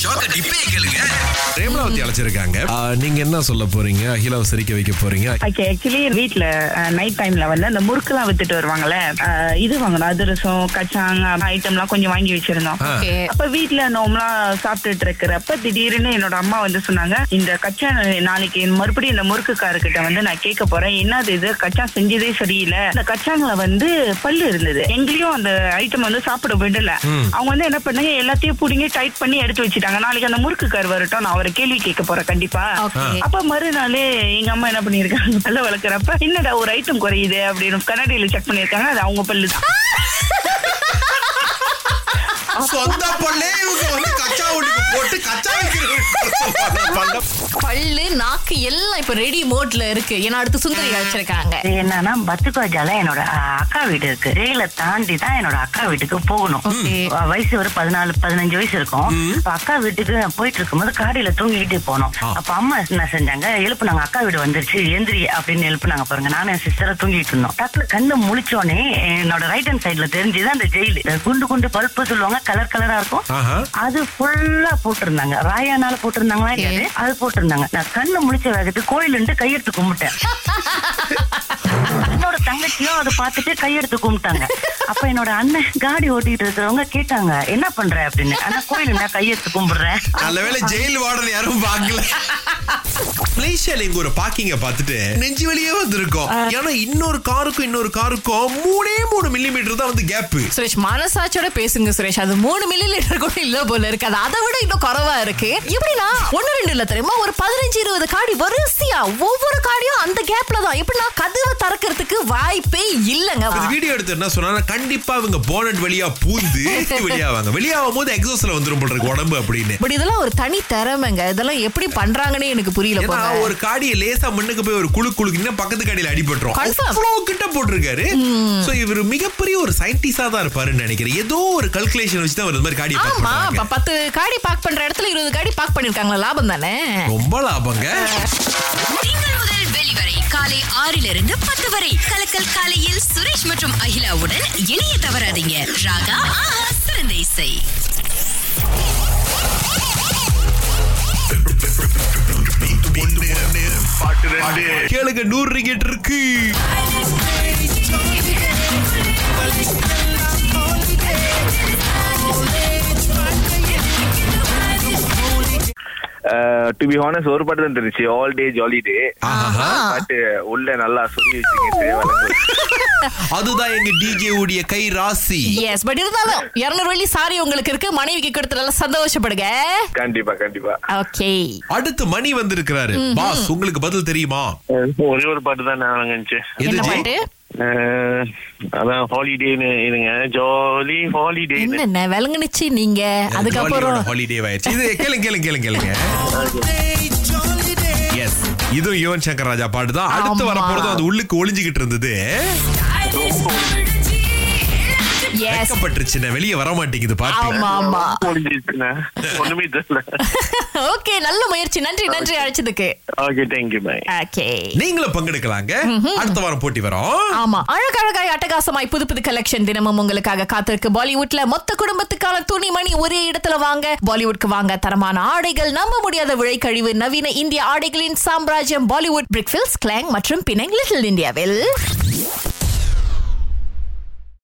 ஷாக்க டிப்பே கேளுங்க பிரேமலாவதி அழைச்சிருக்காங்க. ஆ, நீங்க என்ன சொல்ல போறீங்க? அகிலாவை சிரிக்க வைக்க போறீங்க? ஓகே ஆக்சுவலி வீட்ல நைட் டைம்ல வந்து அந்த முறுக்குலாம் வித்துட்டு வருவாங்கல்ல இது வாங்கணும். அதிரசம் கச்சாங் ஐட்டம்லாம் கொஞ்சம் வாங்கி வச்சிருந்தோம். அப்ப வீட்ல நோம்லாம் சாப்பிட்டுட்டு இருக்கிறப்ப திடீர்னு என்னோட அம்மா வந்து சொன்னாங்க இந்த கச்சா நாளைக்கு மறுபடியும் இந்த முறுக்குக்காரர்கிட்ட வந்து நான் கேட்க போறேன். என்னது இது? கச்சா செஞ்சதே சரியில்லை. இந்த கச்சாங்கல வந்து பல்லு இருந்தது. எங்கேயும் அந்த ஐட்டம் வந்து சாப்பிட விடல. அவங்க வந்து என்ன பண்ணாங்க எல்லாத்தையும் புடிங்கி டைட் பண்ணி எடுத்து வச்சுட்டாங்க. நாளைக்கு அந்த முறுக்குக்கார் வரட்டும் நான் அவரை கேள்வி கேட்க போறேன் கண்டிப்பா. அப்ப மறுநாளே எங்க அம்மா என்ன பண்ணிருக்காங்க பல்ல வளர்க்குறப்ப என்னடா ஒரு ஐட்டம் குறையுது? அப்படின்னு கண்ணாடியில செக் பண்ணிருக்காங்க அது அவங்க பல்லு தான் சொந்த பொண்ணே இவங்க வந்து கச்சா ஒண்ணுக்கு போட்டு கச்சா வைக்கிறது. பல்லு நாக்கு எல்லாம் இப்ப ரெடி மோட்ல இருக்கு. ஏன்னா அடுத்து சுந்தரி அழைச்சிருக்காங்க இது என்னன்னா பத்துக்காஜால என்னோட அக்கா வீடு இருக்கு. ரயில தாண்டி தான் என்னோட அக்கா வீட்டுக்கு போகணும். வயசு ஒரு பதினாலு பதினஞ்சு வயசு இருக்கும். அக்கா வீட்டுக்கு நான் போயிட்டு இருக்கும்போது காடியில தூங்கிட்டு போனோம். அப்ப அம்மா என்ன செஞ்சாங்க எழுப்புனாங்க அக்கா வீடு வந்துருச்சு எந்திரி அப்படின்னு எழுப்புனாங்க பாருங்க. நானும் என் சிஸ்டரை தூங்கிட்டு இருந்தோம். டக்குல கண்ணு முழிச்சோனே என்னோட ரைட் ஹேண்ட் சைடுல தெரிஞ்சுதான் அந்த ஜெயிலு குண்டு குண்டு பல்ப்பு சொல்லுவாங்க கலர் கலரா இருக்கும். அது ஃபுல்லா போட்டிருந்தாங்க. ராயானால போட்டிருந்தாங்களா. இல்லையாது அது போட்டிருந்தாங்க. நான் கண்ணு முழிச்ச வேகத்துக்கு கோயிலுண்டு கையெடுத்து கும்பிட்டேன். என்னோட தங்கச்சியும் அதை பார்த்துட்டு கையெடுத்து கும்பிட்டாங்க. அப்ப என்னோட அண்ணன் காடி ஓட்டிட்டு இருக்கிறவங்க கேட்டாங்க என்ன பண்ற? அப்படின்னு. ஆனா கோயிலுண்டா கையெடுத்து கும்பிடுறேன். நல்ல வேளை ஜெயில் வார்டன் யாரும் பார்க்கல. மலேசியால இங்க ஒரு பார்க்கிங்க பார்த்துட்டு நெஞ்சு வெளியே வந்திருக்கோம். ஏன்னா இன்னொரு காருக்கும் இன்னொரு காருக்கும் மூணே மூணு மில்லி மீட்டர் தான் வந்து கேப் சுரேஷ் மனசாட்சியோட பேசுங்க சுரேஷ். அது மூணு மில்லி லிட்டர் கூட இல்ல போல இருக்கு. அது அதை விட இன்னும் குறைவா இருக்கு. எப்படின்னா ஒண்ணு ரெண்டு இல்ல தெரியுமா? ஒரு பதினஞ்சு இருபது காடி வரிசையா ஒவ்வொரு காடியும் அந்த கேப்ல தான். எப்படின்னா கதவை திறக்கிறதுக்கு வாய்ப்பே இல்லங்க. வீடியோ எடுத்து என்ன சொன்னா கண்டிப்பா இவங்க போனட் வழியா பூந்து வெளியாவாங்க வெளியாகும் போது எக்ஸோஸ்ல வந்துரும் போல இருக்கு உடம்பு அப்படின்னு. பட் இதெல்லாம் ஒரு தனி திறமைங்க. இதெல்லாம் எப்படி பண்றாங்கன்னு எனக்கு புரியல. போங்க. ஒரு காடியை லேசா முன்னுக்கு போய் ஒரு குழு குழுக்குன்னா பக்கத்து காடியில அடிபட்டுரும். அவ்வளவு கிட்ட போட்டிருக்காரு. சோ இவர் மிகப்பெரிய ஒரு சயின்டிஸ்டா தான் இருப்பாருன்னு நினைக்கிறேன். ஏதோ ஒரு கல்குலேஷன் வச்சு தான் இந்த மாதிரி park ஆமா பத்து காடி பார்க் பண்ற இடத்துல இருபது காடி பார்க் பண்ணிருக்காங்களா? லாபம் தானே? ரொம்ப லாபங்க. வெளிவரை காலை ஆறிலிருந்து பத்து வரை. கலக்கல் காலையில் சுரேஷ் மற்றும் அகிலாவுடன் இணைய தவறாதீங்க. ராகா ஆஹா சிறந்த இசை. கேளுங்க நூறு ரிங்கெட் இருக்கு. டு பி ஹானஸ் ஒரு பாட்டு தான் தெரிஞ்சு all day jolly day. But உள்ள நல்லா சொல்லி வச்சிருக்கீங்க அதுதான் எங்க டிஜே உடைய கை ராசி. எஸ் பட் இருந்தாலும் இருநூறு வெள்ளி சாரி உங்களுக்கு இருக்கு. மனைவிக்கு கொடுத்து நல்லா சந்தோஷப்படுங்க. கண்டிப்பா கண்டிப்பா. ஓகே அடுத்து மணி வந்திருக்கிறாரு. பாஸ் உங்களுக்கு பதில் தெரியுமா? ஒரே ஒரு பாட்டு தான் நான் என்ன? பாட்டு? அதான் ஹாலிடேன்னு இருங்க. ஜாலி ஹாலிடே என்னென்ன விளங்குனுச்சு நீங்க? அதுக்கப்புறம் ஹாலிடே ஆயிடுச்சு. இது கேளுங்க கேளுங்க கேளுங்க கேளுங்க. எஸ் இதுவும் யுவன் சங்கர் ராஜா பாட்டு தான். அடுத்து ஆமா. வரப்போறது அது உள்ளுக்கு ஒளிஞ்சுகிட்டு இருந்தது. வெளியே வர மாட்டேங்குது ஓகே நல்ல முயற்சி. நன்றி நன்றி அழைச்சதுக்கு. நீங்களும் பங்கெடுக்கலாங்க. அடுத்த வாரம் போட்டி வரும். ஆமா. அழகழகாய் அட்டகாசமாய் புது புது கலெக்ஷன் தினமும் உங்களுக்காக காத்திருக்கு. பாலிவுட்ல மொத்த குடும்பத்துக்கான துணிமணி ஒரே இடத்துல வாங்க. பாலிவுட்க்கு வாங்க தரமான ஆடைகள் நம்ப முடியாத விலை கழிவு நவீன இந்திய ஆடைகளின் சாம்ராஜ்யம் பாலிவுட் பிரிக்ஃபில்ஸ் கிளாங் மற்றும் பினங் லிட்டில் இந்தியாவில்.